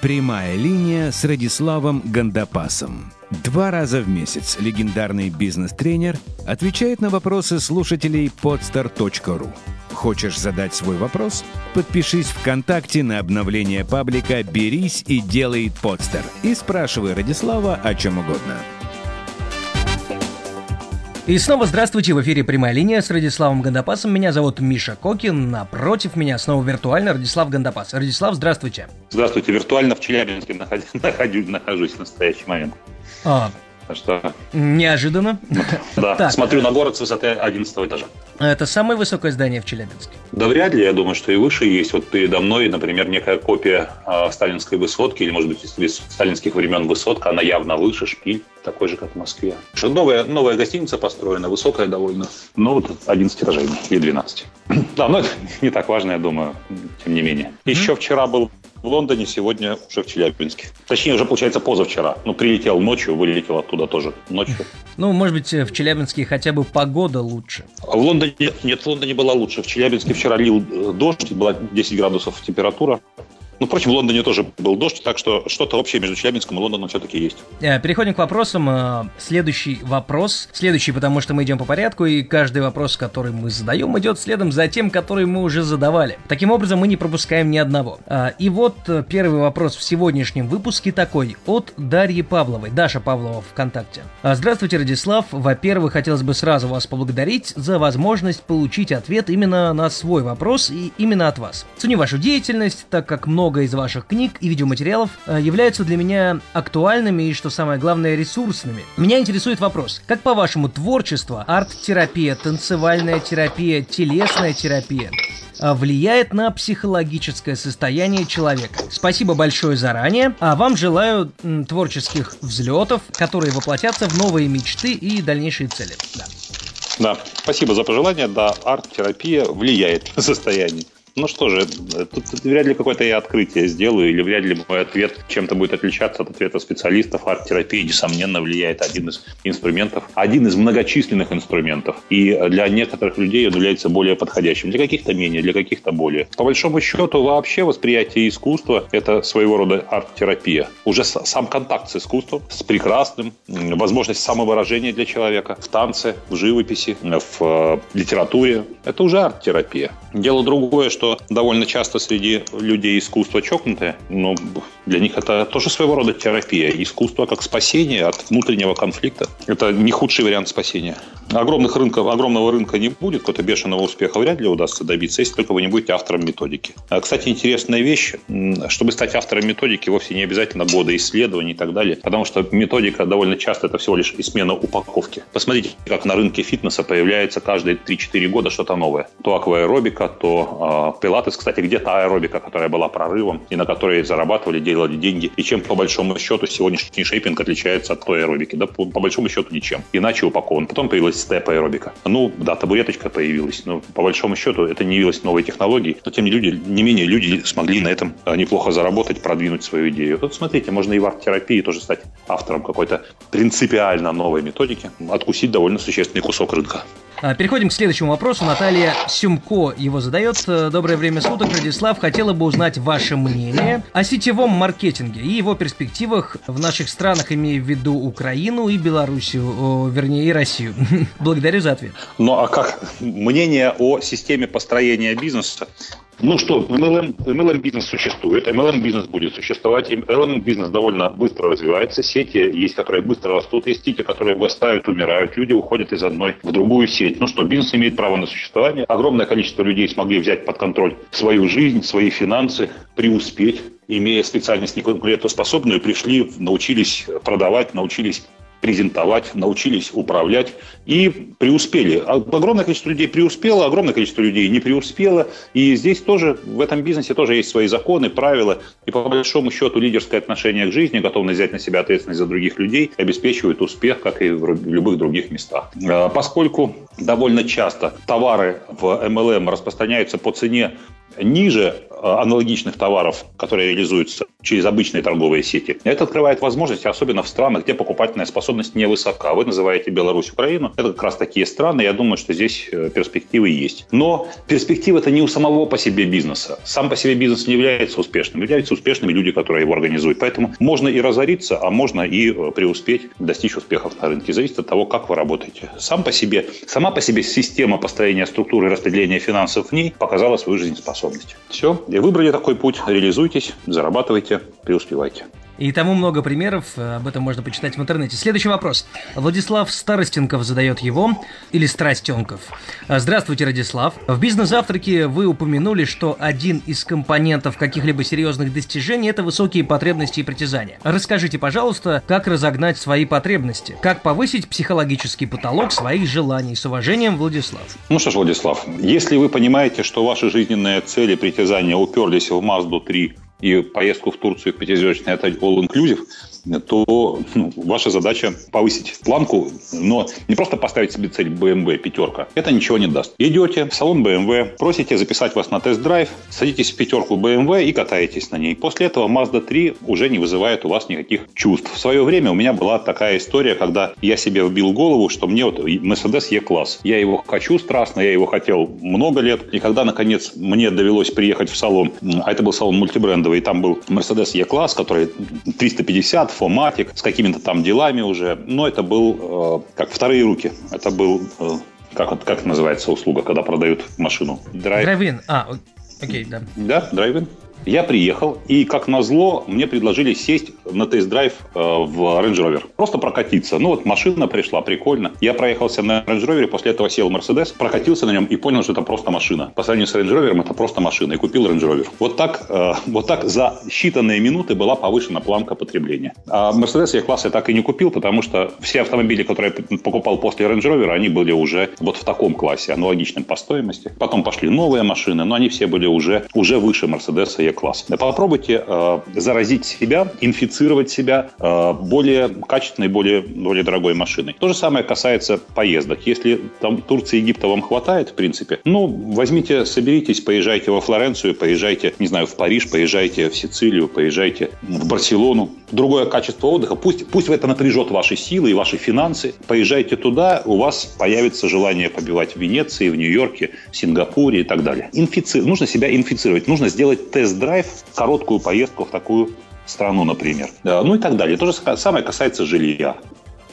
Прямая линия с Радиславом Гандапасом. Два раза в месяц легендарный бизнес-тренер отвечает на вопросы слушателей podstar.ru. Хочешь задать свой вопрос? Подпишись ВКонтакте на обновление паблика «Берись и делай подстер» и спрашивай Радислава о чем угодно. И снова здравствуйте, в эфире «Прямая линия» с Радиславом Гандапасом. Меня зовут Миша Кокин, напротив меня снова виртуально Радислав Гандапас. Радислав, здравствуйте. Здравствуйте, виртуально в Челябинске нахожусь, нахожусь в настоящий момент. А, что... Неожиданно. Да, так. смотрю на город с высоты 11 этажа. Это самое высокое здание в Челябинске? Да вряд ли, я думаю, что и выше есть. Вот передо мной, например, некая копия э, сталинской высотки, или, может быть, из сталинских времен высотка, она явно выше, шпиль, такой же, как в Москве. Что новая, новая гостиница построена, высокая довольно, ну, вот 11 этажей или 12. Да, но это не так важно, я думаю, тем не менее. Еще вчера был в Лондоне, сегодня уже в Челябинске. Точнее, уже, получается, позавчера. Ну, прилетел ночью, вылетел оттуда тоже ночью. Ну, может быть, в Челябинске хотя бы погода лучше. А в Лондоне нет, в Лондоне была лучше. В Челябинске вчера лил э, дождь, была 10 градусов температура. Ну, впрочем, в Лондоне тоже был дождь, так что что-то общее между Челябинском и Лондоном все-таки есть. Э, переходим к вопросам. Э, следующий вопрос. Следующий, потому что мы идем по порядку, и каждый вопрос, который мы задаем, идет следом за тем, который мы уже задавали. Таким образом, мы не пропускаем ни одного. Э, и вот первый вопрос в сегодняшнем выпуске такой. От Дарьи Павловой. Даша Павлова ВКонтакте. Здравствуйте, Радислав. Во-первых, хотелось бы сразу вас поблагодарить за возможность получить ответ именно на свой вопрос и именно от вас. Ценю вашу деятельность, так как много много из ваших книг и видеоматериалов э, являются для меня актуальными и, что самое главное, ресурсными. Меня интересует вопрос, как по-вашему творчество, арт-терапия, танцевальная терапия, телесная терапия э, влияет на психологическое состояние человека. Спасибо большое заранее, а вам желаю творческих взлетов, которые воплотятся в новые мечты и дальнейшие цели. Да. Да, спасибо за пожелание. Да, арт-терапия влияет на состояние. Ну что же, тут, тут вряд ли какое-то я открытие сделаю, или вряд ли мой ответ чем-то будет отличаться от ответа специалистов. Арт-терапия, несомненно, влияет один из инструментов, один из многочисленных инструментов. И для некоторых людей он является более подходящим, для каких-то менее, для каких-то более. По большому счету, вообще восприятие искусства – это своего рода арт-терапия. Уже сам контакт с искусством, с прекрасным, возможность самовыражения для человека в танце, в живописи, в э, литературе – это уже арт-терапия. Дело другое, что довольно часто среди людей искусство чокнутое, но для них это тоже своего рода терапия. Искусство как спасение от внутреннего конфликта. Это не худший вариант спасения. Огромных рынков, огромного рынка не будет, какого-то бешеного успеха вряд ли удастся добиться, если только вы не будете автором методики. А, кстати, интересная вещь. Чтобы стать автором методики, вовсе не обязательно годы исследований и так далее, потому что методика довольно часто это всего лишь смена упаковки. Посмотрите, как на рынке фитнеса появляется каждые 3-4 года что-то новое. То акваэробика, то э, пилатес, кстати, где-то аэробика, которая была прорывом и на которой зарабатывали, делали деньги. И чем по большому счету сегодняшний шейпинг отличается от той аэробики? Да по, по большому счету ничем. Иначе упакован. Потом появилась степ аэробика. Ну, да, табуреточка появилась. Но по большому счету это не явилось новой технологией. Но тем не, люди, не менее люди смогли на этом а, неплохо заработать, продвинуть свою идею. Тут смотрите, можно и в арт-терапии тоже стать автором какой-то принципиально новой методики, откусить довольно существенный кусок рынка. А, переходим к следующему вопросу. Наталья Сюмко его задает. Доброе время суток, Радислав. Хотела бы узнать ваше мнение о сетевом маркетинге и его перспективах в наших странах, имея в виду Украину и Белоруссию, вернее, и Россию. Благодарю за ответ. Ну а как мнение о системе построения бизнеса? Ну что, MLM, MLM бизнес существует, MLM бизнес будет существовать, MLM бизнес довольно быстро развивается, сети есть, которые быстро растут, есть те, которые вырастают, умирают, люди уходят из одной в другую сеть. Ну что, бизнес имеет право на существование, огромное количество людей смогли взять под контроль свою жизнь, свои финансы, преуспеть, имея специальность неконкурентоспособную, пришли, научились продавать, научились презентовать, научились управлять и преуспели. Огромное количество людей преуспело, огромное количество людей не преуспело. И здесь тоже, в этом бизнесе тоже есть свои законы, правила. И по большому счету лидерское отношение к жизни, готовность взять на себя ответственность за других людей обеспечивает успех, как и в любых других местах. А, поскольку довольно часто товары в MLM распространяются по цене ниже Э, аналогичных товаров, которые реализуются через обычные торговые сети. Это открывает возможности, особенно в странах, где покупательная способность невысока. Вы называете Беларусь, Украину. Это как раз такие страны. Я думаю, что здесь э, перспективы есть. Но перспектива это не у самого по себе бизнеса. Сам по себе бизнес не является успешным. Являются успешными люди, которые его организуют. Поэтому можно и разориться, а можно и э, преуспеть, достичь успехов на рынке. Зависит от того, как вы работаете. Сам по себе, сама по себе система построения структуры и распределения финансов в ней показала свою жизнеспособность. Все. И выбрали такой путь, реализуйтесь, зарабатывайте, преуспевайте. И тому много примеров, э, об этом можно почитать в интернете. Следующий вопрос. Владислав Старостенков задает его, или Страстенков. Э, Здравствуйте, Радислав. В бизнес-завтраке вы упомянули, что один из компонентов каких-либо серьезных достижений – это высокие потребности и притязания. Расскажите, пожалуйста, как разогнать свои потребности? Как повысить психологический потолок своих желаний? С уважением, Владислав. Ну что ж, Владислав, если вы понимаете, что ваши жизненные цели, притязания уперлись в Мазду 3 и поездку в Турцию в пятизвездочный отель All Inclusive, то ну, ваша задача повысить планку, но не просто поставить себе цель BMW пятерка. Это ничего не даст. Идете в салон BMW, просите записать вас на тест-драйв, садитесь в пятерку BMW и катаетесь на ней. После этого Mazda 3 уже не вызывает у вас никаких чувств. В свое время у меня была такая история, когда я себе вбил голову, что мне вот Mercedes E-класс. Я его хочу страстно, я его хотел много лет. И когда, наконец, мне довелось приехать в салон, а это был салон мультибрендовый, и там был Mercedes E-класс, который 350, 4MATIC, с какими-то там делами уже. Но это был э, как вторые руки. Это был, э, как, как называется услуга, когда продают машину? Trade... Trade-in. А, окей, да. Да, драйв-ин. Я приехал, и, как назло, мне предложили сесть на тест-драйв э, в Range Rover. Просто прокатиться. Ну, вот машина пришла, прикольно. Я проехался на Range Rover, после этого сел в Mercedes, прокатился на нем и понял, что это просто машина. По сравнению с Range Rover, это просто машина. И купил Range Rover. Вот так, э, вот так за считанные минуты была повышена планка потребления. А Mercedes E-класса так и не купил, потому что все автомобили, которые я покупал после Range Rover, они были уже вот в таком классе, аналогичном по стоимости. Потом пошли новые машины, но они все были уже, уже выше Mercedes и класс. Попробуйте э, заразить себя, инфицировать себя э, более качественной, более, более дорогой машиной. То же самое касается поездок. Если там Турции и Египта вам хватает, в принципе, ну, возьмите, соберитесь, поезжайте во Флоренцию, поезжайте, не знаю, в Париж, поезжайте в Сицилию, поезжайте в Барселону. Другое качество отдыха. Пусть, пусть это напряжет ваши силы и ваши финансы. Поезжайте туда, у вас появится желание побивать в Венеции, в Нью-Йорке, в Сингапуре и так далее. Инфици... Нужно себя инфицировать. Нужно сделать тест-драйв короткую поездку в такую страну, например. Ну и так далее. То же самое касается жилья.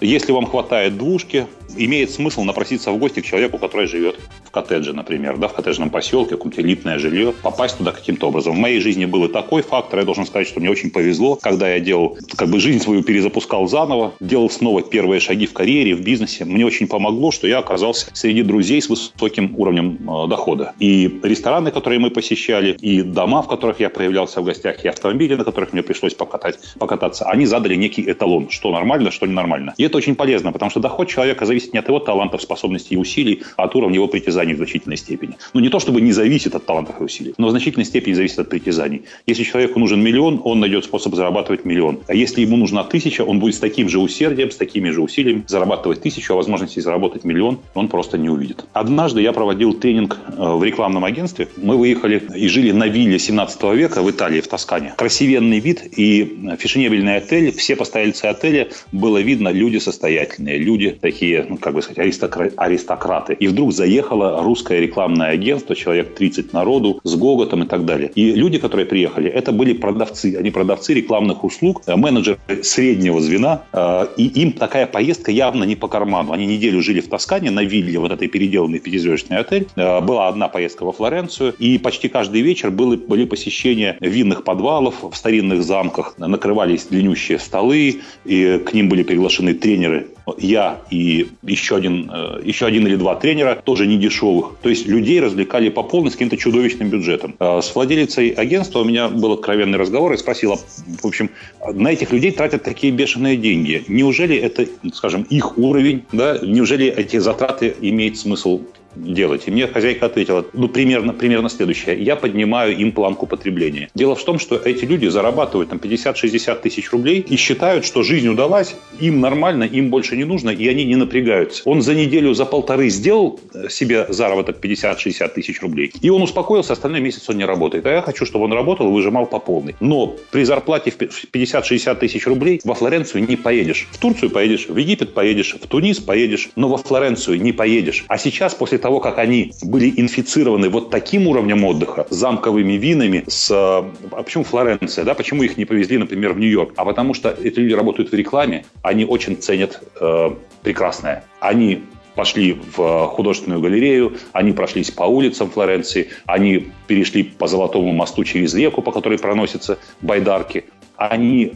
Если вам хватает двушки, имеет смысл напроситься в гости к человеку, который живет в коттедже, например, да, в коттеджном поселке, каком-то элитное жилье, попасть туда каким-то образом. В моей жизни был и такой фактор, я должен сказать, что мне очень повезло, когда я делал, как бы жизнь свою перезапускал заново, делал снова первые шаги в карьере, в бизнесе. Мне очень помогло, что я оказался среди друзей с высоким уровнем э, дохода. И рестораны, которые мы посещали, и дома, в которых я проявлялся в гостях, и автомобили, на которых мне пришлось покатать, покататься, они задали некий эталон, что нормально, что ненормально. Это очень полезно, потому что доход человека зависит не от его талантов, способностей и усилий, а от уровня его притязаний в значительной степени. Ну, не то чтобы не зависит от талантов и усилий, но в значительной степени зависит от притязаний. Если человеку нужен миллион, он найдет способ зарабатывать миллион. А если ему нужна тысяча, он будет с таким же усердием, с такими же усилиями зарабатывать тысячу, а возможности заработать миллион он просто не увидит. Однажды я проводил тренинг э, в рекламном агентстве. Мы выехали и жили на вилле 17 века в Италии, в Тоскане. Красивенный вид и фешенебельный отель. Все постояльцы отеля было видно люди состоятельные, люди такие, ну, как бы сказать, аристократы. И вдруг заехало русское рекламное агентство, человек 30 народу, с гоготом и так далее. И люди, которые приехали, это были продавцы. Они продавцы рекламных услуг, э, менеджеры среднего звена. Э, и им такая поездка явно не по карману. Они неделю жили в Тоскане на вилле, вот этой переделанный пятизвездочный отель. Э, была одна поездка во Флоренцию. И почти каждый вечер были, были посещения винных подвалов в старинных замках. Накрывались длиннющие столы, и к ним были приглашены тренеры я и еще один, э, еще один или два тренера, тоже не дешевых. То есть людей развлекали по полной с каким-то чудовищным бюджетом. Э, с владелицей агентства у меня был откровенный разговор и спросила, в общем, на этих людей тратят такие бешеные деньги. Неужели это, скажем, их уровень? Да? Неужели эти затраты имеет смысл делать? И мне хозяйка ответила, ну, примерно, примерно следующее. Я поднимаю им планку потребления. Дело в том, что эти люди зарабатывают там 50-60 тысяч рублей и считают, что жизнь удалась, им нормально, им больше не нужно, и они не напрягаются. Он за неделю, за полторы сделал э, себе заработок 50-60 тысяч рублей, и он успокоился, остальной месяц он не работает. А я хочу, чтобы он работал и выжимал по полной. Но при зарплате в 50-60 тысяч рублей во Флоренцию не поедешь. В Турцию поедешь, в Египет поедешь, в Тунис поедешь, но во Флоренцию не поедешь. А сейчас, после того, как они были инфицированы вот таким уровнем отдыха, замковыми винами, с... А почему Флоренция, да? Почему их не повезли, например, в Нью-Йорк? А потому что эти люди работают в рекламе, они очень ценят э, прекрасное. Они пошли в художественную галерею, они прошлись по улицам Флоренции, они перешли по Золотому мосту через реку, по которой проносятся байдарки. Они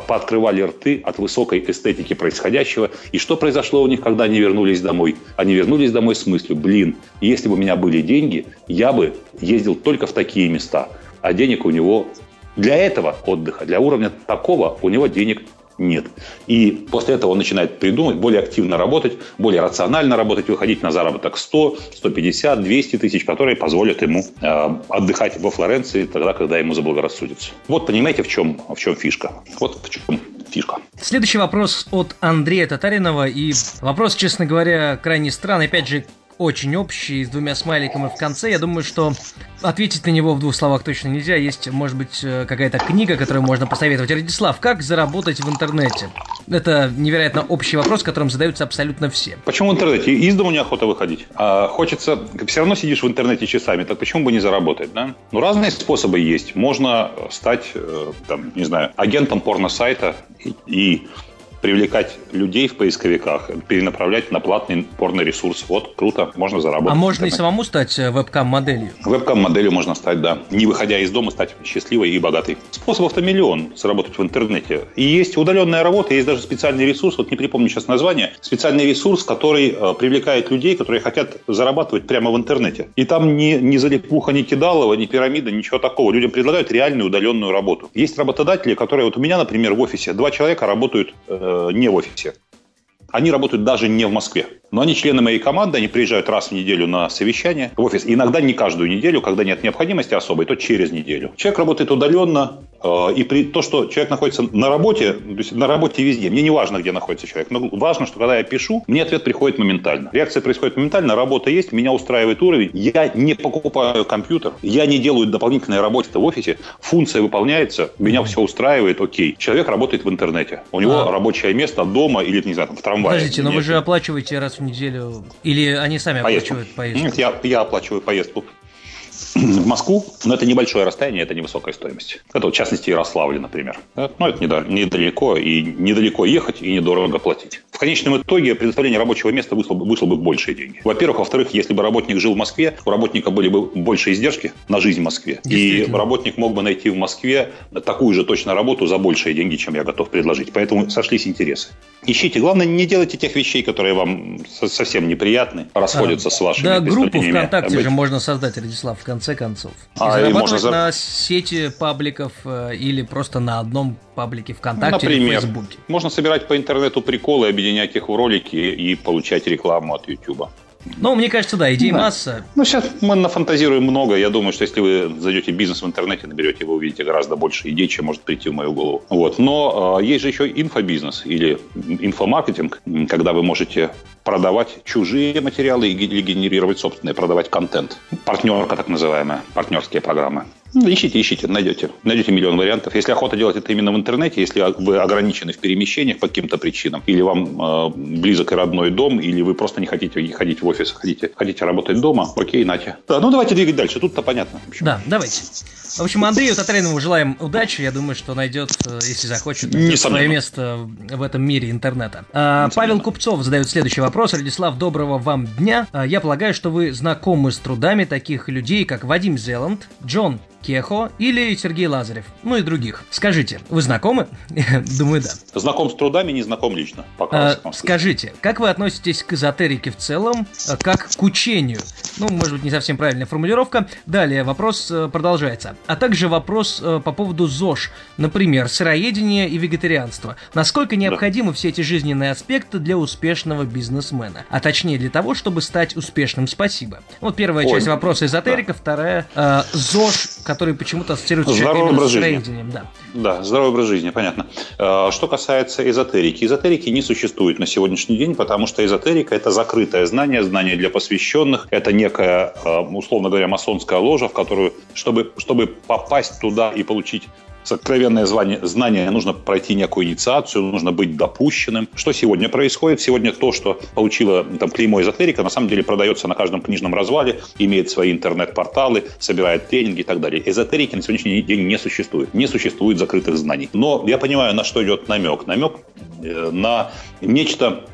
пооткрывали рты от высокой эстетики происходящего. И что произошло у них, когда они вернулись домой? Они вернулись домой с мыслью, блин, если бы у меня были деньги, я бы ездил только в такие места. А денег у него для этого отдыха, для уровня такого у него денег нет. И после этого он начинает придумать, более активно работать, более рационально работать, выходить на заработок 100, 150, 200 тысяч, которые позволят ему э, отдыхать во Флоренции тогда, когда ему заблагорассудится. Вот понимаете, в чем, в чем фишка? Вот в чем фишка. Следующий вопрос от Андрея Татаринова. И вопрос, честно говоря, крайне странный. Опять же, очень общий, с двумя смайликами в конце. Я думаю, что ответить на него в двух словах точно нельзя. Есть, может быть, э, какая-то книга, которую можно посоветовать. Радислав, как заработать в интернете? Это невероятно общий вопрос, которым задаются абсолютно все. Почему в интернете? Из дома неохота выходить. А хочется... Все равно сидишь в интернете часами, так почему бы не заработать, да? Ну, разные способы есть. Можно стать, э, там, не знаю, агентом порно-сайта и, и привлекать людей в поисковиках, перенаправлять на платный порно-ресурс. Вот, круто, можно заработать. А можно и самому стать э, вебкам-моделью? Вебкам-моделью можно стать, да. Не выходя из дома, стать счастливой и богатой. Способов-то миллион заработать в интернете. И есть удаленная работа, есть даже специальный ресурс, вот не припомню сейчас название, специальный ресурс, который э, привлекает людей, которые хотят зарабатывать прямо в интернете. И там ни, ни залипуха, ни кидалова, ни пирамида, ничего такого. Людям предлагают реальную удаленную работу. Есть работодатели, которые, вот у меня, например, в офисе два человека работают Э, не в офисе. Они работают даже не в Москве. Но они члены моей команды, они приезжают раз в неделю на совещание в офис. Иногда не каждую неделю, когда нет необходимости особой, то через неделю. Человек работает удаленно, э, и при то, что человек находится на работе, то есть на работе везде, мне не важно, где находится человек, но важно, что когда я пишу, мне ответ приходит моментально. Реакция происходит моментально, работа есть, меня устраивает уровень, я не покупаю компьютер, я не делаю дополнительной работы в офисе, функция выполняется, меня все устраивает, окей. Человек работает в интернете, у него а. рабочее место дома или, не знаю, там, в трамвае. Подождите, но вы же оплачиваете раз в неделю? Или они сами поездку. оплачивают поездку? Нет, я, я оплачиваю поездку в Москву, но это небольшое расстояние, это невысокая стоимость. Это, в частности, Ярославль, например. Ну, это недалеко, и недалеко ехать, и недорого платить. В конечном итоге предоставление рабочего места вышло бы, вышло бы большие деньги. Во-первых. Во-вторых, если бы работник жил в Москве, у работника были бы больше издержки на жизнь в Москве. И работник мог бы найти в Москве такую же точно работу за большие деньги, чем я готов предложить. Поэтому сошлись интересы. Ищите. Главное, не делайте тех вещей, которые вам совсем неприятны, расходятся а, с вашими Да, группу ВКонтакте же можно создать, Радислав, в конце концов. И а, зарабатывать и можно... на сети пабликов э, или просто на одном паблике ВКонтакте Например, или Фейсбуке. Можно собирать по интернету приколы, объединять их в ролики и получать рекламу от YouTube. Ну, мне кажется, да, идей да. масса. Ну, сейчас мы нафантазируем много. Я думаю, что если вы зайдете бизнес в интернете, наберете, вы увидите гораздо больше идей, чем может прийти в мою голову. Вот. Но э, есть же еще инфобизнес или инфомаркетинг, когда вы можете продавать чужие материалы или генерировать собственные, продавать контент. Партнерка так называемая, партнерские программы. Ну, ищите, ищите, найдете. Найдете миллион вариантов. Если охота делать это именно в интернете, если вы ограничены в перемещениях по каким-то причинам, или вам э, близок и родной дом, или вы просто не хотите ходить в офис, хотите, хотите работать дома, окей, нате. Да, ну давайте двигать дальше, тут-то понятно. Да, давайте. В общем, Андрею Татаринову желаем удачи. Я думаю, что найдет, э, если захочет, найдет свое место в этом мире интернета. А, Павел Купцов задает следующий вопрос. Радислав, доброго вам дня. А, я полагаю, что вы знакомы с трудами таких людей, как Вадим Зеланд, Джон Кехо или Сергей Лазарев, ну и других. Скажите, вы знакомы? Думаю, да. Знаком с трудами, не знаком лично. Пока а, скажите, как вы относитесь к эзотерике в целом, а, как к учению? Ну, может быть, не совсем правильная формулировка. Далее вопрос э, продолжается. А также вопрос э, по поводу ЗОЖ. Например, сыроедение и вегетарианство. Насколько необходимы да. все эти жизненные аспекты для успешного бизнесмена? А точнее, для того, чтобы стать успешным. Спасибо. Вот первая Ой, часть вопроса эзотерика, да. вторая э, ЗОЖ, который почему-то ассоциируется с сыроедением. Да. да, здоровый образ жизни, понятно. Э, что касается эзотерики. Эзотерики не существует на сегодняшний день, потому что эзотерика – это закрытое знание, знание для посвященных. Это некая, э, условно говоря, масонская ложа, в которую, чтобы, чтобы попасть туда и получить сокровенное звание, знание, нужно пройти некую инициацию, нужно быть допущенным. Что сегодня происходит? Сегодня то, что получила там, клеймо эзотерика, на самом деле продается на каждом книжном развале, имеет свои интернет-порталы, собирает тренинги и так далее. Эзотерики на сегодняшний день не существует. Не существует закрытых знаний. Но я понимаю, на что идет намек. Намек э, на нечто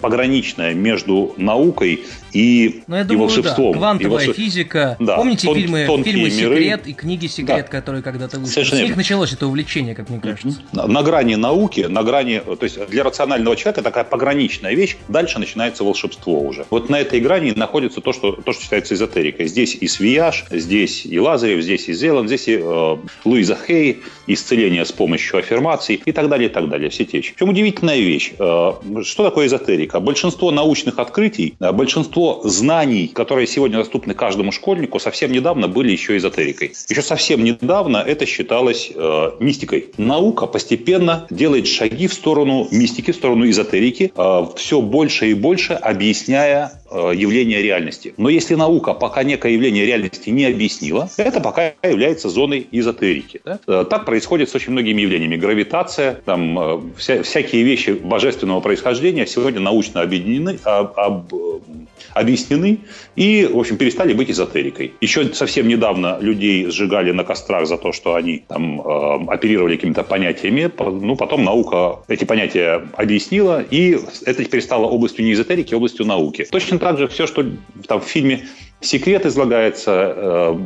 пограничное между наукой и, ну, я думаю, и волшебством. Да. Квантовая и волшеб... физика. Да. Помните Тон, фильмы, фильмы «Секрет» и книги «Секрет», да. которые когда-то вышли? Совершенно С них началось это увлечение, как мне кажется. На, на грани науки, на грани... То есть для рационального человека такая пограничная вещь. Дальше начинается волшебство уже. Вот на этой грани находится то, что, то, что считается эзотерикой. Здесь и Свияж, здесь и Лазарев, здесь и Зеланд, здесь и э, Луиза Хей, исцеление с помощью аффирмаций и так далее, и так далее. Все те вещи. Причем удивительная вещь. Э, что такое эзотерика? Большинство научных открытий, э, большинство знаний, которые сегодня доступны каждому школьнику, совсем недавно были еще эзотерикой. Еще совсем недавно это считалось э, мистикой. Наука постепенно делает шаги в сторону мистики, в сторону эзотерики, э, все больше и больше объясняя явление реальности. Но если наука пока некое явление реальности не объяснила, это пока является зоной эзотерики. Да? Э, так происходит с очень многими явлениями. Гравитация, там, э, вся, всякие вещи божественного происхождения сегодня научно объединены, об, об, объяснены и, в общем, перестали быть эзотерикой. Еще совсем недавно людей сжигали на кострах за то, что они там э, оперировали какими-то понятиями. Ну, потом наука эти понятия объяснила, и это теперь стало областью не эзотерики, а областью науки. Точно так же все, что там в фильме секрет излагается, э,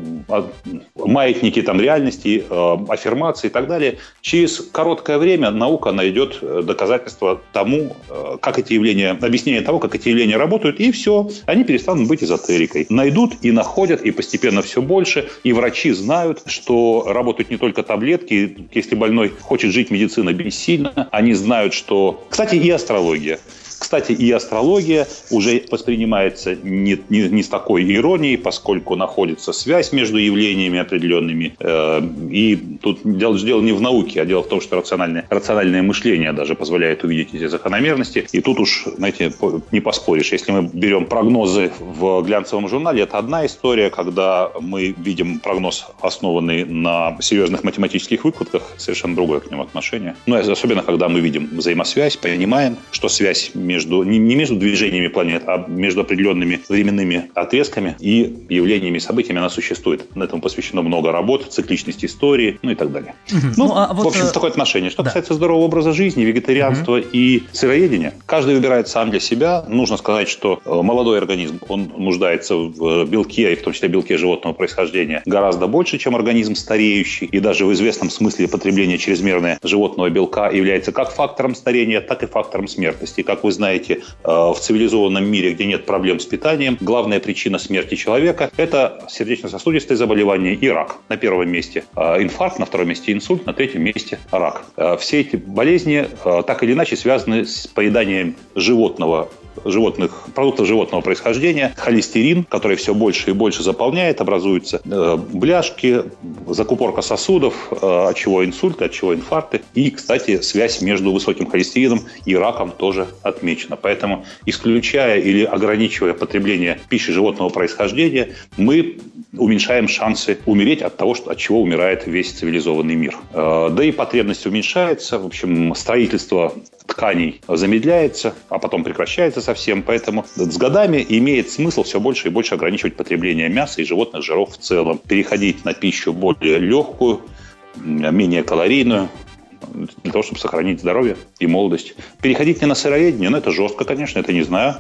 маятники там реальности, э, аффирмации и так далее. Через короткое время наука найдет э, доказательства тому, э, как эти явления, объяснение того, как эти явления работают, и все, они перестанут быть эзотерикой. Найдут и находят, и постепенно все больше, и врачи знают, что работают не только таблетки, если больной хочет жить, медицина бессильна, они знают, что... Кстати, и астрология. Кстати, и астрология уже воспринимается не, не, не с такой иронией, поскольку находится связь между явлениями определенными. Э, и тут дело, дело не в науке, а дело в том, что рациональное, рациональное мышление даже позволяет увидеть эти закономерности. И тут уж, знаете, не поспоришь. Если мы берем прогнозы в глянцевом журнале, это одна история, когда мы видим прогноз, основанный на серьезных математических выкладках, совершенно другое к нему отношение. Ну, особенно, когда мы видим взаимосвязь, понимаем, что связь между, не, не между движениями планет, а между определенными временными отрезками и явлениями событиями она существует. На этом посвящено много работ, цикличность истории, ну и так далее. Угу. Ну, ну а вот, в общем, э... такое отношение. Что да. касается здорового образа жизни, вегетарианства угу. и сыроедения, каждый выбирает сам для себя. Нужно сказать, что э, молодой организм, он нуждается в белке, и в том числе белке животного происхождения, гораздо больше, чем организм стареющий. И даже в известном смысле потребление чрезмерное животного белка является как фактором старения, так и фактором смертности. Как вы знаете, э, в цивилизованном мире, где нет проблем с питанием, главная причина смерти человека – это сердечно-сосудистые заболевания и рак на первом месте. Э, инфаркт на втором месте, инсульт на третьем месте – рак. Э, все эти болезни так или иначе связаны с поеданием животного животных, продуктов животного происхождения, холестерин, который все больше и больше заполняет, образуются э, бляшки, закупорка сосудов, э, от чего инсульты, от чего инфаркты. И, кстати, связь между высоким холестерином и раком тоже отмечена. Поэтому, исключая или ограничивая потребление пищи животного происхождения, мы уменьшаем шансы умереть от того, от чего умирает весь цивилизованный мир. Э, да и потребность уменьшается. В общем, строительство тканей замедляется, а потом прекращается совсем. Поэтому с годами имеет смысл все больше и больше ограничивать потребление мяса и животных жиров в целом. Переходить на пищу более легкую, менее калорийную, для того, чтобы сохранить здоровье. и молодость. Переходить не на сыроедение, ну, это жестко, конечно, это не знаю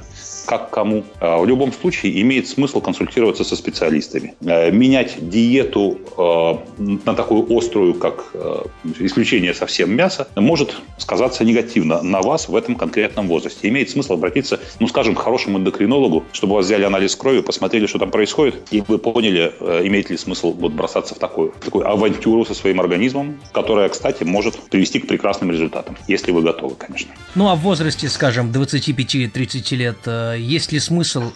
как кому. А, в любом случае имеет смысл консультироваться со специалистами. А, менять диету а, на такую острую, как исключение совсем мяса, может сказаться негативно на вас в этом конкретном возрасте. Имеет смысл обратиться, ну, скажем, к хорошему эндокринологу, чтобы вас взяли анализ крови, посмотрели, что там происходит, и вы поняли, имеет ли смысл вот бросаться в такую, в такую авантюру со своим организмом, которая, кстати, может привести к прекрасным результатам, если вы готовы, конечно. Ну, а в возрасте, скажем, 25-30 лет э, есть ли смысл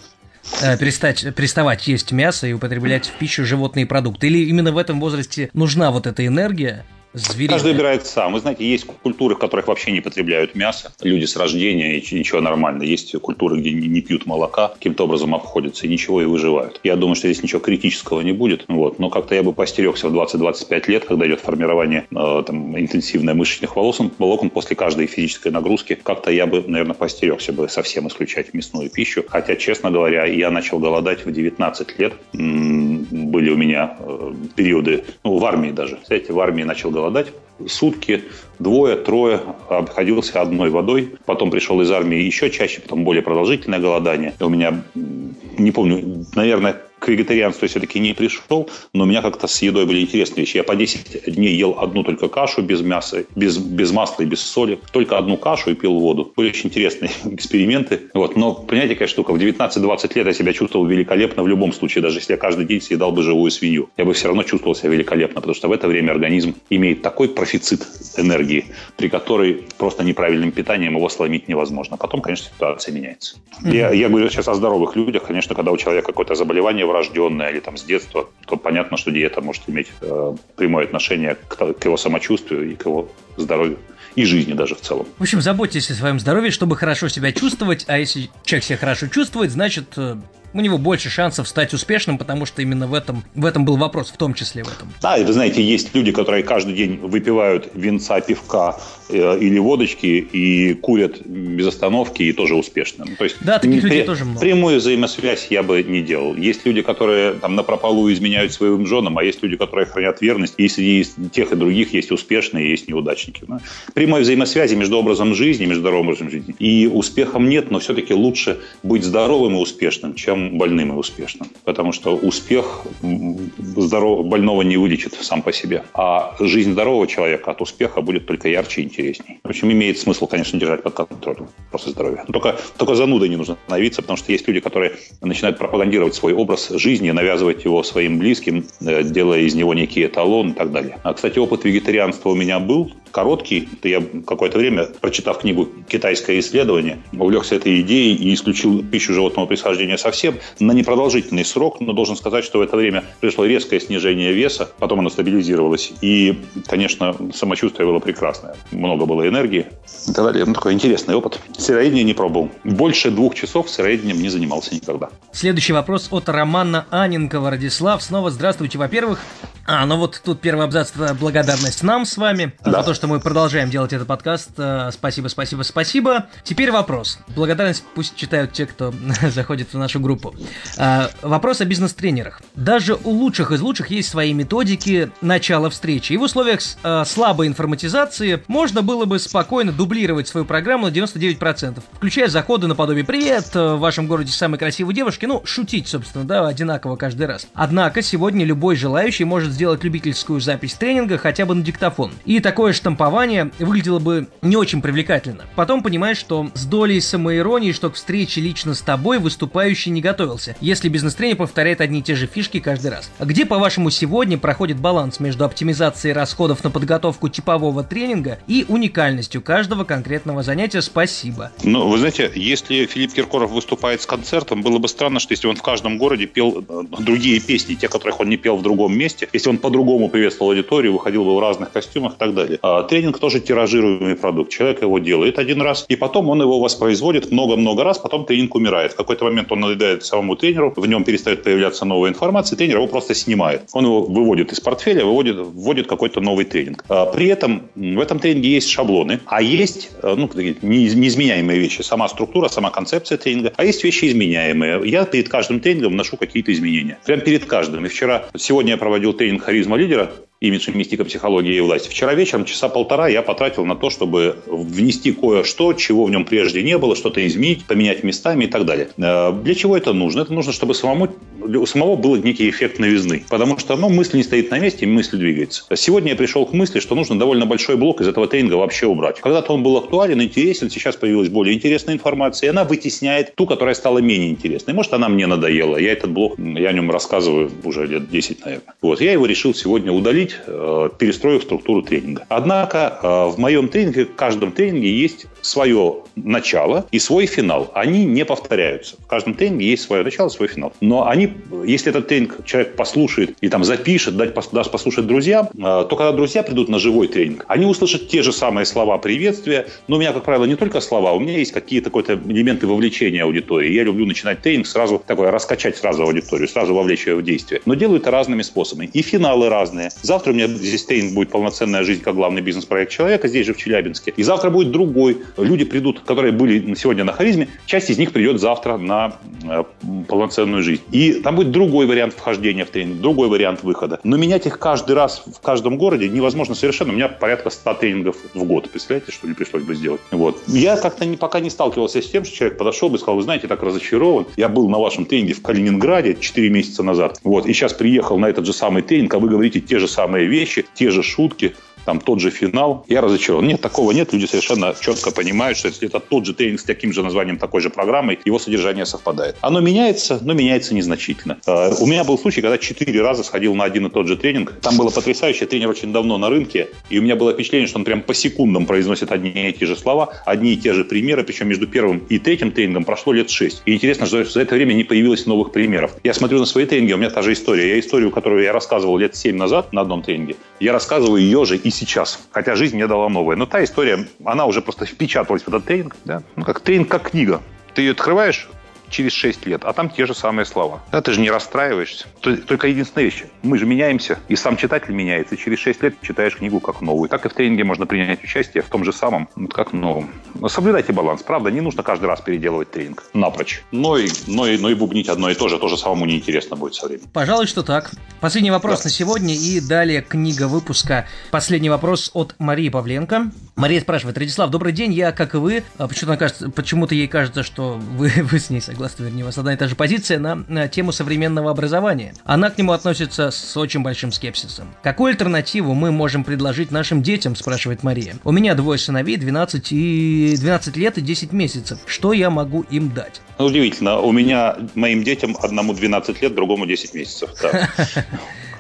э, перестать, переставать есть мясо и употреблять в пищу животные продукты? Или именно в этом возрасте нужна вот эта энергия, Звериная. Каждый выбирает сам. Вы знаете, есть культуры, в которых вообще не потребляют мясо. Люди с рождения, и ничего нормально. Есть культуры, где не пьют молока, каким-то образом обходятся, и ничего, и выживают. Я думаю, что здесь ничего критического не будет. Вот. Но как-то я бы постерегся в 20-25 лет, когда идет формирование э, там, интенсивное мышечных волокон, волокон после каждой физической нагрузки. Как-то я бы, наверное, постерегся бы совсем исключать мясную пищу. Хотя, честно говоря, я начал голодать в 19 лет. Были у меня э, периоды, ну, в армии даже. Кстати, в армии начал голодать голодать. Сутки, двое, трое обходился одной водой. Потом пришел из армии еще чаще, потом более продолжительное голодание. У меня, не помню, наверное, к вегетарианству я все-таки не пришел, но у меня как-то с едой были интересные вещи. Я по 10 дней ел одну только кашу без мяса, без, без масла и без соли. Только одну кашу и пил воду. Были очень интересные эксперименты. Вот. Но, понимаете, какая штука, в 19-20 лет я себя чувствовал великолепно в любом случае. Даже если я каждый день съедал бы живую свинью, я бы все равно чувствовал себя великолепно, потому что в это время организм имеет такой профицит энергии, при которой просто неправильным питанием его сломить невозможно. Потом, конечно, ситуация меняется. Mm-hmm. Я, я говорю сейчас о здоровых людях. Конечно, когда у человека какое-то заболевание врожденное или там с детства, то понятно, что диета может иметь э, прямое отношение к, к его самочувствию и к его здоровью и жизни даже в целом. В общем, заботьтесь о своем здоровье, чтобы хорошо себя чувствовать, а если человек себя хорошо чувствует, значит э, у него больше шансов стать успешным, потому что именно в этом, в этом был вопрос, в том числе в этом. Да, и вы знаете, есть люди, которые каждый день выпивают винца, пивка э, или водочки и курят без остановки и тоже успешно. То есть, да, таких людей тоже много. Прямую взаимосвязь я бы не делал. Есть люди, которые там на прополу изменяют своим женам, а есть люди, которые хранят верность. Если есть тех и других, есть успешные, есть неудачники. Ну, прямой взаимосвязи между образом жизни, между здоровым образом жизни и успехом нет, но все-таки лучше быть здоровым и успешным, чем больным и успешным. Потому что успех здоров... больного не вылечит сам по себе. А жизнь здорового человека от успеха будет только ярче и интересней. В общем, имеет смысл, конечно, держать под контролем просто здоровье. только, только занудой не нужно становиться, потому что есть люди, которые начинают пропагандировать свой образ жизни, навязывать его своим близким, э, делая из него некий эталон и так далее. А, кстати, опыт вегетарианства у меня был короткий. Я какое-то время, прочитав книгу «Китайское исследование», увлекся этой идеей и исключил пищу животного происхождения совсем на непродолжительный срок, но должен сказать, что в это время пришло резкое снижение веса, потом оно стабилизировалось, и, конечно, самочувствие было прекрасное. Много было энергии и так далее. Ну, такой интересный опыт. Сыроедение не пробовал. Больше двух часов сыроедением не занимался никогда. Следующий вопрос от Романа Аненкова. Радислав, снова здравствуйте. Во-первых, а, ну вот тут первый абзац – благодарность нам с вами да. за то, что мы продолжаем делать этот подкаст. Э, спасибо, спасибо, спасибо. Теперь вопрос. Благодарность пусть читают те, кто заходит в нашу группу. А, вопрос о бизнес-тренерах. Даже у лучших из лучших есть свои методики начала встречи. И в условиях а, слабой информатизации можно было бы спокойно дублировать свою программу на 99%, включая заходы наподобие «Привет, в вашем городе самые красивые девушки», ну, шутить, собственно, да, одинаково каждый раз. Однако сегодня любой желающий может сделать любительскую запись тренинга хотя бы на диктофон. И такое штампование выглядело бы не очень привлекательно. Потом понимаешь, что с долей самоиронии, что к встрече лично с тобой выступающий не готовился, если бизнес-тренер повторяет одни и те же фишки каждый раз. Где, по-вашему, сегодня проходит баланс между оптимизацией расходов на подготовку типового тренинга и уникальностью каждого конкретного занятия? Спасибо. Ну, вы знаете, если Филипп Киркоров выступает с концертом, было бы странно, что если он в каждом городе пел э, другие песни, те, которых он не пел в другом месте, если он по-другому приветствовал аудиторию, выходил бы в разных костюмах и так далее. А тренинг тоже тиражируемый продукт. Человек его делает один раз, и потом он его воспроизводит много-много раз, потом тренинг умирает. В какой-то момент он надоедает самому тренеру, в нем перестает появляться новая информация, тренер его просто снимает. Он его выводит из портфеля, выводит, вводит какой-то новый тренинг. А при этом в этом тренинге есть шаблоны, а есть э, ну, неизменяемые вещи. Сама структура, сама концепция тренинга, а есть вещи изменяемые. Я перед каждым тренингом вношу какие-то изменения. Прям перед каждым. И вчера, сегодня я проводил тренинг тренинг харизма лидера имидж мистика психологии и власти. Вчера вечером часа полтора я потратил на то, чтобы внести кое-что, чего в нем прежде не было, что-то изменить, поменять местами и так далее. Э, для чего это нужно? Это нужно, чтобы самому, у самого был некий эффект новизны. Потому что ну, мысль не стоит на месте, мысль двигается. Сегодня я пришел к мысли, что нужно довольно большой блок из этого тренинга вообще убрать. Когда-то он был актуален, интересен, сейчас появилась более интересная информация, и она вытесняет ту, которая стала менее интересной. Может, она мне надоела. Я этот блок, я о нем рассказываю уже лет 10, наверное. Вот. Я его решил сегодня удалить, э, перестроив структуру тренинга. Однако э, в моем тренинге, в каждом тренинге есть свое начало и свой финал. Они не повторяются. В каждом тренинге есть свое начало, свой финал. Но они, если этот тренинг человек послушает и там запишет, даст послушать друзьям, э, то когда друзья придут на живой тренинг, они услышат те же самые слова приветствия. Но у меня, как правило, не только слова, у меня есть какие-то какие-то элементы вовлечения аудитории. Я люблю начинать тренинг сразу такое, раскачать сразу аудиторию, сразу вовлечь ее в действие. Но делаю это разными способами. И финалы разные. Завтра у меня здесь тренинг будет «Полноценная жизнь как главный бизнес-проект человека», здесь же в Челябинске. И завтра будет другой. Люди придут, которые были сегодня на харизме, часть из них придет завтра на э, полноценную жизнь. И там будет другой вариант вхождения в тренинг, другой вариант выхода. Но менять их каждый раз в каждом городе невозможно совершенно. У меня порядка 100 тренингов в год. Представляете, что мне пришлось бы сделать? Вот. Я как-то пока не сталкивался с тем, что человек подошел бы и сказал, вы знаете, так разочарован. Я был на вашем тренинге в Калининграде 4 месяца назад. Вот. И сейчас приехал на этот же самый тренинг, а вы говорите те же самые вещи, те же шутки там тот же финал, я разочарован. Нет, такого нет. Люди совершенно четко понимают, что это тот же тренинг с таким же названием, такой же программой, его содержание совпадает. Оно меняется, но меняется незначительно. А, у меня был случай, когда четыре раза сходил на один и тот же тренинг. Там было потрясающе. Тренер очень давно на рынке, и у меня было впечатление, что он прям по секундам произносит одни и те же слова, одни и те же примеры, причем между первым и третьим тренингом прошло лет шесть. И интересно, что за это время не появилось новых примеров. Я смотрю на свои тренинги, у меня та же история. Я историю, которую я рассказывал лет семь назад на одном тренинге, я рассказываю ее же и сейчас. Хотя жизнь мне дала новое. Но та история, она уже просто впечаталась в этот тренинг. Да? Ну, как тренинг, как книга. Ты ее открываешь, через 6 лет, а там те же самые слова. Да, ты же не расстраиваешься. Только единственная вещь. Мы же меняемся, и сам читатель меняется. Через 6 лет читаешь книгу как новую. Так и в тренинге можно принять участие в том же самом, как новом. Но соблюдайте баланс. Правда, не нужно каждый раз переделывать тренинг напрочь. Но и, но и, но и бубнить одно и то же тоже самому неинтересно будет со временем. Пожалуй, что так. Последний вопрос да. на сегодня и далее книга выпуска. Последний вопрос от Марии Павленко. Мария спрашивает, Радислав, добрый день, я, как и вы, а почему-то, кажется, почему-то ей кажется, что вы, вы с ней согласны согласны, вернее, у вас одна и та же позиция на, на тему современного образования. Она к нему относится с очень большим скепсисом. Какую альтернативу мы можем предложить нашим детям, спрашивает Мария. У меня двое сыновей, 12, и 12 лет и 10 месяцев. Что я могу им дать? Удивительно, у меня моим детям одному 12 лет, другому 10 месяцев. Да.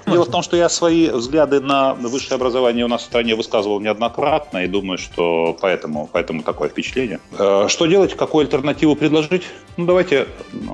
Дело в том, что я свои взгляды на высшее образование у нас в стране высказывал неоднократно, и думаю, что поэтому, поэтому такое впечатление. Э, что делать, какую альтернативу предложить? Ну, давайте,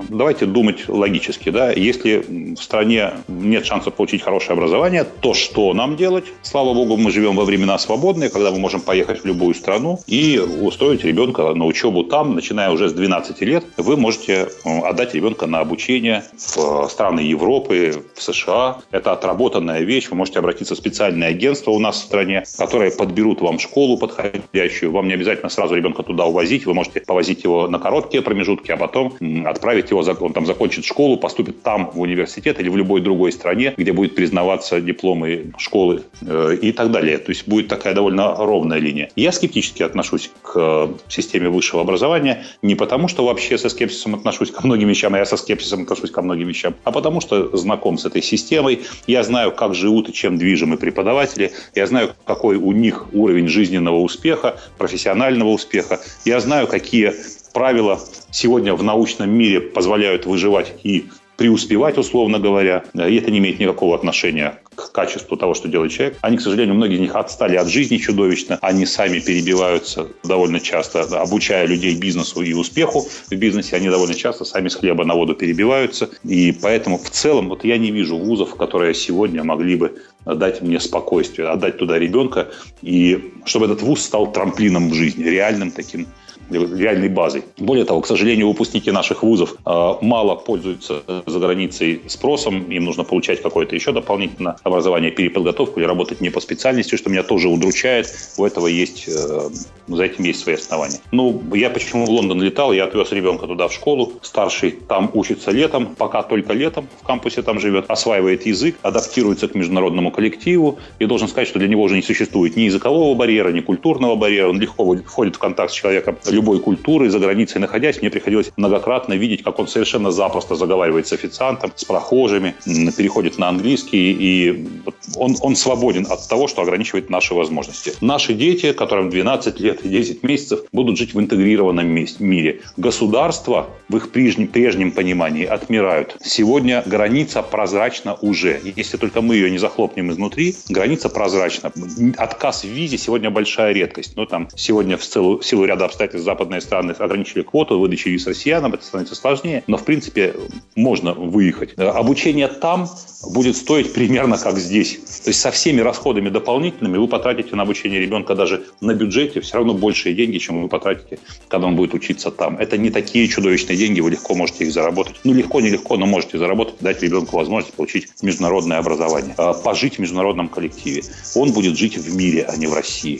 давайте думать логически. Да? Если в стране нет шанса получить хорошее образование, то что нам делать? Слава богу, мы живем во времена свободные, когда мы можем поехать в любую страну и устроить ребенка на учебу там, начиная уже с 12 лет. Вы можете э, отдать ребенка на обучение в страны Европы, в США. Это отработанная вещь. Вы можете обратиться в специальное агентство у нас в стране, которые подберут вам школу подходящую. Вам не обязательно сразу ребенка туда увозить. Вы можете повозить его на короткие промежутки, а потом отправить его, он там закончит школу, поступит там в университет или в любой другой стране, где будет признаваться дипломы школы э, и так далее. То есть будет такая довольно ровная линия. Я скептически отношусь к системе высшего образования не потому, что вообще со скепсисом отношусь ко многим вещам, а я со скепсисом отношусь ко многим вещам, а потому что знаком с этой системой. Я знаю, как живут и чем движимы преподаватели. Я знаю, какой у них уровень жизненного успеха, профессионального успеха. Я знаю, какие правила сегодня в научном мире позволяют выживать и преуспевать, условно говоря. И это не имеет никакого отношения к качеству того, что делает человек. Они, к сожалению, многие из них отстали от жизни чудовищно. Они сами перебиваются довольно часто, обучая людей бизнесу и успеху в бизнесе. Они довольно часто сами с хлеба на воду перебиваются. И поэтому в целом вот я не вижу вузов, которые сегодня могли бы дать мне спокойствие, отдать туда ребенка, и чтобы этот вуз стал трамплином в жизни, реальным таким реальной базой. Более того, к сожалению, выпускники наших вузов э, мало пользуются за границей спросом, им нужно получать какое-то еще дополнительное образование, переподготовку или работать не по специальности, что меня тоже удручает. У этого есть, э, за этим есть свои основания. Ну, я почему в Лондон летал, я отвез ребенка туда в школу, старший там учится летом, пока только летом в кампусе там живет, осваивает язык, адаптируется к международному коллективу, и должен сказать, что для него уже не существует ни языкового барьера, ни культурного барьера, он легко входит в контакт с человеком любой культуры, за границей находясь, мне приходилось многократно видеть, как он совершенно запросто заговаривает с официантом, с прохожими, переходит на английский, и он, он свободен от того, что ограничивает наши возможности. Наши дети, которым 12 лет и 10 месяцев, будут жить в интегрированном мире. Государства в их прежнем, прежнем понимании отмирают. Сегодня граница прозрачна уже. Если только мы ее не захлопнем изнутри, граница прозрачна. Отказ в визе сегодня большая редкость. Но там сегодня в силу, в силу ряда обстоятельств западные страны ограничили квоту выдачи виз россиянам, это становится сложнее, но в принципе можно выехать. Обучение там будет стоить примерно как здесь. То есть со всеми расходами дополнительными вы потратите на обучение ребенка даже на бюджете все равно большие деньги, чем вы потратите, когда он будет учиться там. Это не такие чудовищные деньги, вы легко можете их заработать. Ну, легко, нелегко, но можете заработать, дать ребенку возможность получить международное образование, а, пожить в международном коллективе. Он будет жить в мире, а не в России.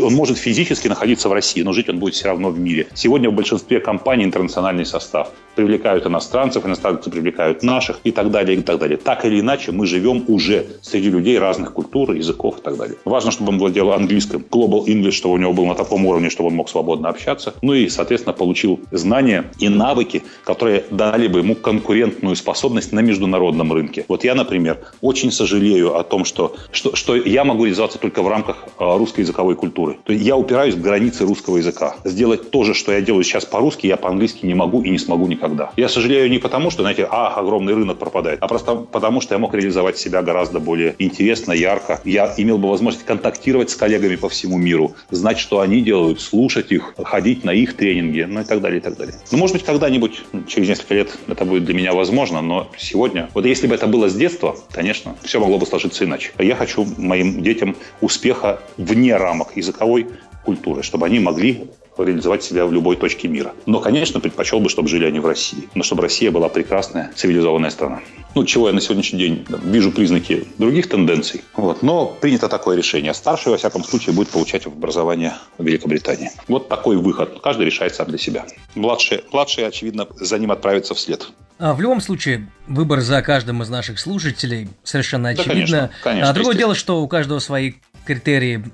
Он может физически находиться в России, но жить он будет все равно в мире. Сегодня в большинстве компаний интернациональный состав привлекают иностранцев, иностранцы привлекают наших и так далее, и так далее. Так или иначе, мы живем уже среди людей разных культур, языков и так далее. Важно, чтобы он владел английским, global English, чтобы у него был на таком уровне, чтобы он мог свободно общаться. Ну и, соответственно, получил знания и навыки, которые дали бы ему конкурентную способность на международном рынке. Вот я, например, очень сожалею о том, что, что, что я могу реализоваться только в рамках а, русской языковой культуры. То есть я упираюсь в границы русского языка. Сделать то же, что я делаю сейчас по-русски, я по-английски не могу и не смогу никогда. Я сожалею не потому, что, знаете, а, огромный рынок пропадает, а просто потому, что я мог реализовать себя гораздо более интересно, ярко. Я имел бы возможность контактировать с коллегами по всему миру, знать, что они делают, слушать их, ходить на их тренинги, ну и так далее, и так далее. Ну, может быть, когда-нибудь, через несколько лет, это будет для меня возможно, но сегодня, вот если бы это было с детства, конечно, все могло бы сложиться иначе. Я хочу моим детям успеха вне рамок языковой культуры, чтобы они могли реализовать себя в любой точке мира. Но, конечно, предпочел бы, чтобы жили они в России. Но чтобы Россия была прекрасная, цивилизованная страна. Ну, чего я на сегодняшний день вижу признаки других тенденций. Вот. Но принято такое решение. Старший, во всяком случае, будет получать образование в Великобритании. Вот такой выход. Каждый решает сам для себя. Младший, младший очевидно, за ним отправится вслед. А в любом случае, выбор за каждым из наших слушателей совершенно очевидно. Да, конечно, конечно, а другое дело, что у каждого свои критерии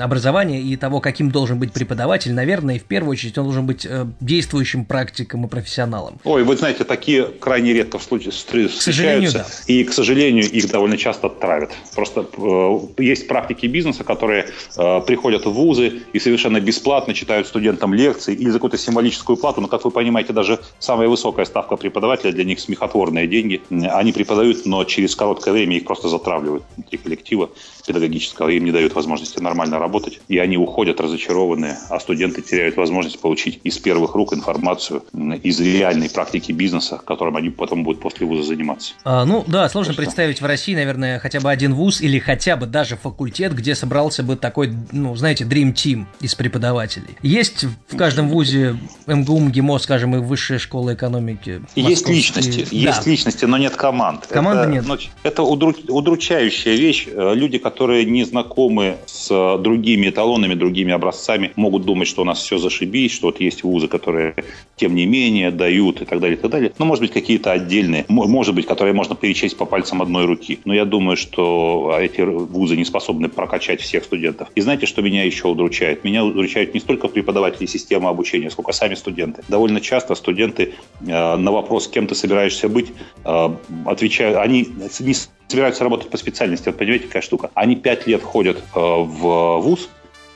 образования и того, каким должен быть преподаватель, наверное, в первую очередь он должен быть э, действующим практиком и профессионалом. Ой, вы знаете, такие крайне редко в случае встречаются, да. и, к сожалению, их довольно часто травят. Просто э, есть практики бизнеса, которые э, приходят в вузы и совершенно бесплатно читают студентам лекции или за какую-то символическую плату, но, как вы понимаете, даже самая высокая ставка преподавателя для них смехотворные деньги. Они преподают, но через короткое время их просто затравливают внутри коллектива педагогического, им не дают возможности нормально работать, и они уходят разочарованные, а студенты теряют возможность получить из первых рук информацию из реальной практики бизнеса, которым они потом будут после вуза заниматься. А, ну да, сложно Просто... представить в России, наверное, хотя бы один вуз или хотя бы даже факультет, где собрался бы такой, ну, знаете, dream team из преподавателей. Есть в каждом вузе МГУ, МГИМО, скажем, и высшая школа экономики. Есть личности, да. есть личности, но нет команд. Команды это, нет. Ну, это удручающая вещь. Люди, которые которые не знакомы с другими эталонами, другими образцами, могут думать, что у нас все зашибись, что вот есть вузы, которые тем не менее дают и так далее, и так далее. Но, может быть, какие-то отдельные, может быть, которые можно перечесть по пальцам одной руки. Но я думаю, что эти вузы не способны прокачать всех студентов. И знаете, что меня еще удручает? Меня удручают не столько преподаватели системы обучения, сколько сами студенты. Довольно часто студенты э, на вопрос, кем ты собираешься быть, э, отвечают, они не собираются работать по специальности. Вот понимаете, какая штука? Они пять лет ходят э, в ВУЗ,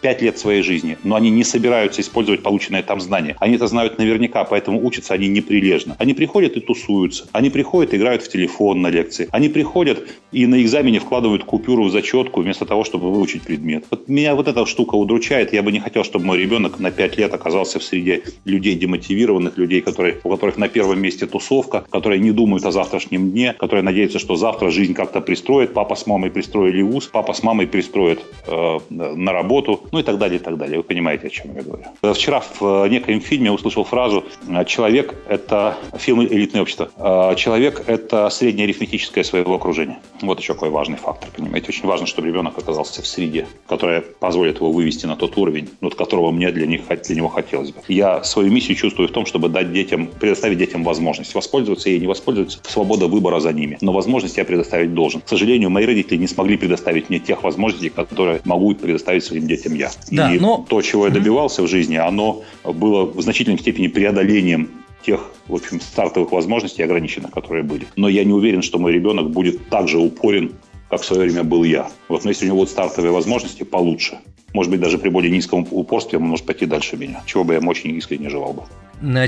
пять лет своей жизни, но они не собираются использовать полученное там знание. Они это знают наверняка, поэтому учатся они неприлежно. Они приходят и тусуются. Они приходят и играют в телефон на лекции. Они приходят и на экзамене вкладывают купюру в зачетку вместо того, чтобы выучить предмет. Вот меня вот эта штука удручает. Я бы не хотел, чтобы мой ребенок на пять лет оказался в среде людей демотивированных, людей, которые, у которых на первом месте тусовка, которые не думают о завтрашнем дне, которые надеются, что завтра жизнь как-то пристроит. Папа с мамой пристроили вуз, папа с мамой пристроят э, на работу. Ну и так далее, и так далее. Вы понимаете, о чем я говорю. Э, вчера в некоем фильме услышал фразу «Человек – это фильм «Элитное общество». Человек – это среднее арифметическое своего окружения. Вот еще какой важный фактор, понимаете. Очень важно, чтобы ребенок оказался в среде, которая позволит его вывести на тот уровень, от которого мне для, них, для него хотелось бы. Я свою миссию чувствую в том, чтобы дать детям, предоставить детям возможность воспользоваться ей, не воспользоваться, свобода выбора за ними. Но возможность я предоставить должен. К сожалению, мои родители не смогли предоставить мне тех возможностей, которые могу предоставить своим детям я. Да, И но... то, чего я добивался в жизни, оно было в значительной степени преодолением тех, в общем, стартовых возможностей ограниченных, которые были. Но я не уверен, что мой ребенок будет так же упорен, как в свое время был я. Вот, но если у него будут стартовые возможности, получше. Может быть, даже при более низком упорстве он может пойти дальше меня, чего бы я очень искренне желал бы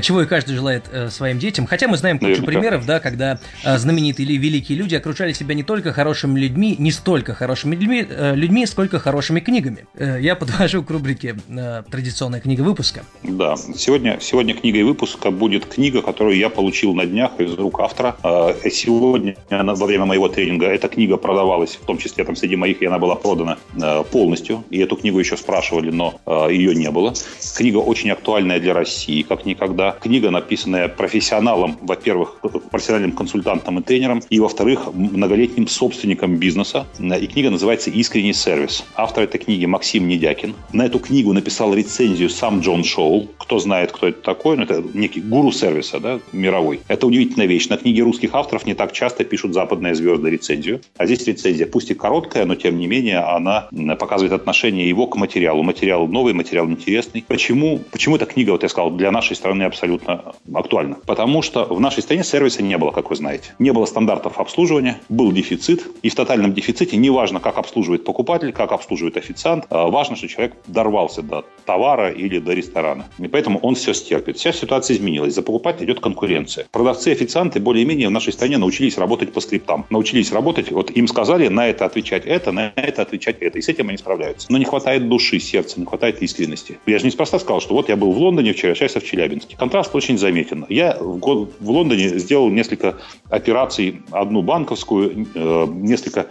чего и каждый желает э, своим детям. Хотя мы знаем кучу примеров, да, когда э, знаменитые или великие люди окружали себя не только хорошими людьми, не столько хорошими людьми, э, людьми сколько хорошими книгами. Э, я подвожу к рубрике э, «Традиционная книга выпуска». Да, сегодня, сегодня книгой выпуска будет книга, которую я получил на днях из рук автора. Э, сегодня, во время моего тренинга, эта книга продавалась, в том числе там среди моих, и она была продана э, полностью. И эту книгу еще спрашивали, но э, ее не было. Книга очень актуальная для России, как ни когда книга, написанная профессионалом, во-первых, профессиональным консультантом и тренером, и, во-вторых, многолетним собственником бизнеса. И книга называется «Искренний сервис». Автор этой книги Максим Недякин. На эту книгу написал рецензию сам Джон Шоу. Кто знает, кто это такой, ну, это некий гуру сервиса, да, мировой. Это удивительная вещь. На книге русских авторов не так часто пишут западные звезды рецензию. А здесь рецензия, пусть и короткая, но тем не менее она показывает отношение его к материалу. Материал новый, материал интересный. Почему, почему эта книга, вот я сказал, для нашей страны абсолютно актуально. Потому что в нашей стране сервиса не было, как вы знаете. Не было стандартов обслуживания, был дефицит. И в тотальном дефиците неважно, как обслуживает покупатель, как обслуживает официант, а важно, что человек дорвался до товара или до ресторана. И поэтому он все стерпит. Вся ситуация изменилась. За покупателя идет конкуренция. Продавцы и официанты более-менее в нашей стране научились работать по скриптам. Научились работать, вот им сказали на это отвечать это, на это отвечать это. И с этим они справляются. Но не хватает души, сердца, не хватает искренности. Я же неспроста сказал, что вот я был в Лондоне вчера, сейчас я в. Челябинске. Контраст очень заметен. Я в, в Лондоне сделал несколько операций, одну банковскую, э, несколько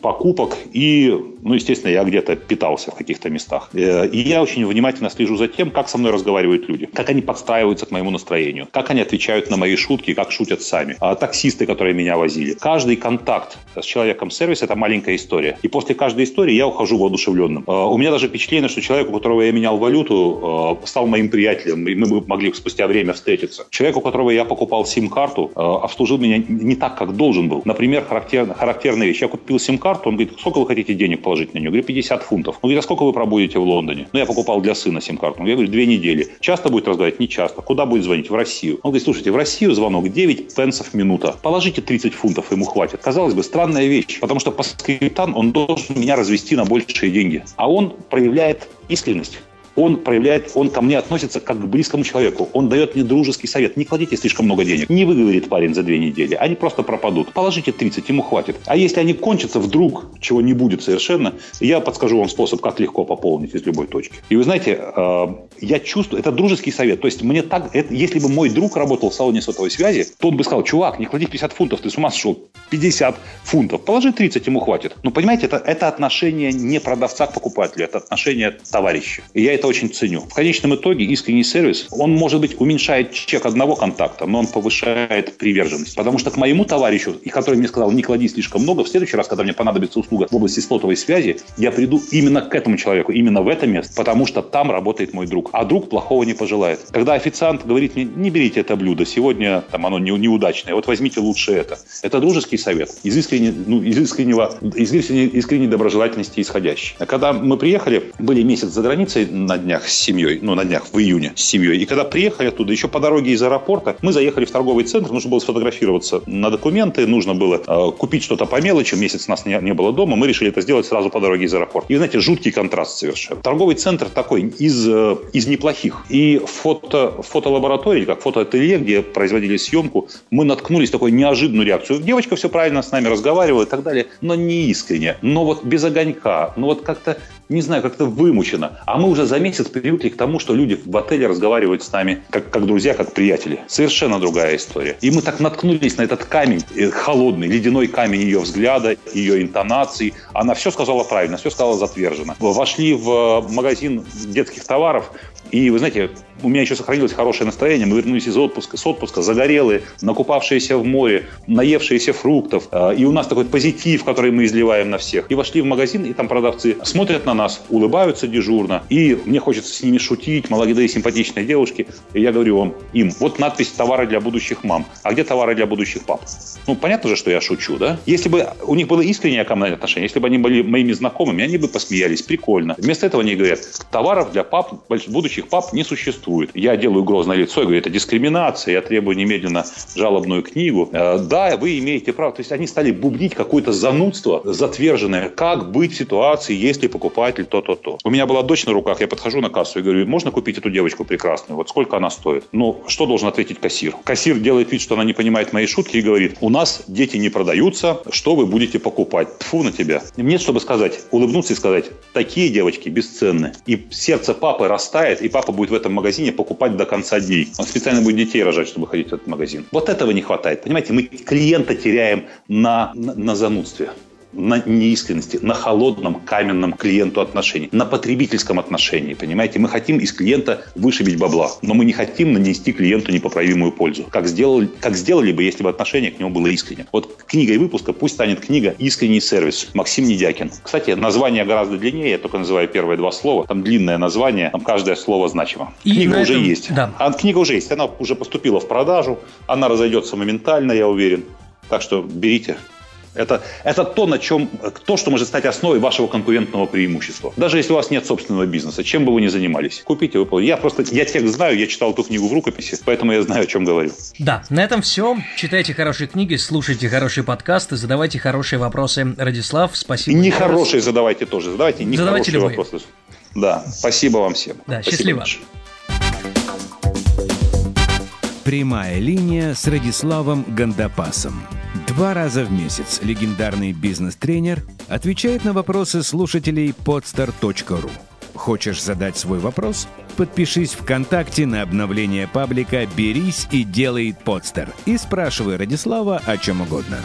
покупок и, ну, естественно, я где-то питался в каких-то местах. Э, и я очень внимательно слежу за тем, как со мной разговаривают люди, как они подстраиваются к моему настроению, как они отвечают на мои шутки, как шутят сами. А таксисты, которые меня возили. Каждый контакт с человеком сервиса – это маленькая история. И после каждой истории я ухожу воодушевленным. Э, у меня даже впечатление, что человек, у которого я менял валюту, э, стал моим приятелем, и мы могли спустя время встретиться. Человек, у которого я покупал сим-карту, обслужил меня не так, как должен был. Например, характер, характерная вещь. Я купил сим сим-карту, он говорит, сколько вы хотите денег положить на нее? Я говорю, 50 фунтов. Он говорит, а сколько вы пробудете в Лондоне? Ну, я покупал для сына сим-карту. Я говорю, две недели. Часто будет разговаривать? Не часто. Куда будет звонить? В Россию. Он говорит, слушайте, в Россию звонок 9 пенсов минута. Положите 30 фунтов, ему хватит. Казалось бы, странная вещь, потому что по скриптам он должен меня развести на большие деньги. А он проявляет искренность он проявляет, он ко мне относится как к близкому человеку. Он дает мне дружеский совет. Не кладите слишком много денег. Не выговорит парень за две недели. Они просто пропадут. Положите 30, ему хватит. А если они кончатся вдруг, чего не будет совершенно, я подскажу вам способ, как легко пополнить из любой точки. И вы знаете, э, я чувствую, это дружеский совет. То есть мне так, это, если бы мой друг работал в салоне сотовой связи, то он бы сказал, чувак, не клади 50 фунтов, ты с ума сошел, 50 фунтов, положи 30, ему хватит. Ну, понимаете, это, это отношение не продавца к покупателю, это отношение товарища. И я это это очень ценю. В конечном итоге искренний сервис, он, может быть, уменьшает чек одного контакта, но он повышает приверженность. Потому что к моему товарищу, и который мне сказал, не клади слишком много, в следующий раз, когда мне понадобится услуга в области сотовой связи, я приду именно к этому человеку, именно в это место, потому что там работает мой друг. А друг плохого не пожелает. Когда официант говорит мне, не берите это блюдо, сегодня там оно не, неудачное, вот возьмите лучше это. Это дружеский совет, из, искренне, ну, из, искреннего, из искренней, искренней доброжелательности исходящий. А когда мы приехали, были месяц за границей на на днях с семьей, ну, на днях в июне с семьей. И когда приехали оттуда, еще по дороге из аэропорта, мы заехали в торговый центр, нужно было сфотографироваться на документы, нужно было э, купить что-то по мелочи, месяц нас не, не было дома, мы решили это сделать сразу по дороге из аэропорта. И, знаете, жуткий контраст совершенно. Торговый центр такой из, э, из неплохих. И фото, фотолаборатории, как фотоателье, где производили съемку, мы наткнулись на такую неожиданную реакцию. Девочка все правильно с нами разговаривала и так далее, но не искренне, но вот без огонька, но вот как-то, не знаю, как-то вымучено. А мы уже заметили, месяц привыкли к тому, что люди в отеле разговаривают с нами как, как друзья, как приятели. Совершенно другая история. И мы так наткнулись на этот камень, э, холодный, ледяной камень ее взгляда, ее интонации. Она все сказала правильно, все сказала затверженно. Вошли в э, магазин детских товаров, и, вы знаете, у меня еще сохранилось хорошее настроение. Мы вернулись из отпуска, с отпуска, загорелые, накупавшиеся в море, наевшиеся фруктов. А, и у нас такой позитив, который мы изливаем на всех. И вошли в магазин, и там продавцы смотрят на нас, улыбаются дежурно. И мне хочется с ними шутить, молодые симпатичные девушки. И я говорю вам, им, вот надпись «Товары для будущих мам». А где товары для будущих пап? Ну, понятно же, что я шучу, да? Если бы у них было искреннее ко мне отношение, если бы они были моими знакомыми, они бы посмеялись, прикольно. Вместо этого они говорят, товаров для пап, будущих пап не существует. Я делаю грозное лицо и говорю, это дискриминация, я требую немедленно жалобную книгу. Э, да, вы имеете право. То есть они стали бубнить какое-то занудство затверженное. Как быть в ситуации, если покупатель то-то-то. У меня была дочь на руках, я подхожу на кассу и говорю, можно купить эту девочку прекрасную? Вот сколько она стоит? Ну, что должен ответить кассир? Кассир делает вид, что она не понимает моей шутки и говорит, у нас дети не продаются, что вы будете покупать? Тфу на тебя. Мне, чтобы сказать, улыбнуться и сказать, такие девочки бесценны. И сердце папы растает, и папа будет в этом магазине покупать до конца дней. Он специально будет детей рожать, чтобы ходить в этот магазин. Вот этого не хватает. Понимаете, мы клиента теряем на, на, на занудстве на неискренности, на холодном каменном клиенту отношении, на потребительском отношении, понимаете? Мы хотим из клиента вышибить бабла, но мы не хотим нанести клиенту непоправимую пользу. Как сделали, как сделали бы, если бы отношение к нему было искренним. Вот книгой выпуска пусть станет книга «Искренний сервис» Максим Недякин. Кстати, название гораздо длиннее, я только называю первые два слова. Там длинное название, там каждое слово значимо. И книга уже есть. Да. А книга уже есть, она уже поступила в продажу, она разойдется моментально, я уверен. Так что берите. Это, это то, на чем, то, что может стать основой вашего конкурентного преимущества. Даже если у вас нет собственного бизнеса, чем бы вы ни занимались. Купите, выполните. Я просто, я текст знаю, я читал эту книгу в рукописи, поэтому я знаю, о чем говорю. Да, на этом все. Читайте хорошие книги, слушайте хорошие подкасты, задавайте хорошие вопросы. Радислав, спасибо. И нехорошие задавайте тоже. Задавайте нехорошие задавайте вопросы. Да, спасибо вам всем. Да, спасибо счастливо. Большое. Прямая линия с Радиславом Гандапасом. Два раза в месяц легендарный бизнес-тренер отвечает на вопросы слушателей podstar.ru. Хочешь задать свой вопрос? Подпишись ВКонтакте на обновление паблика «Берись и делай подстер» и спрашивай Радислава о чем угодно.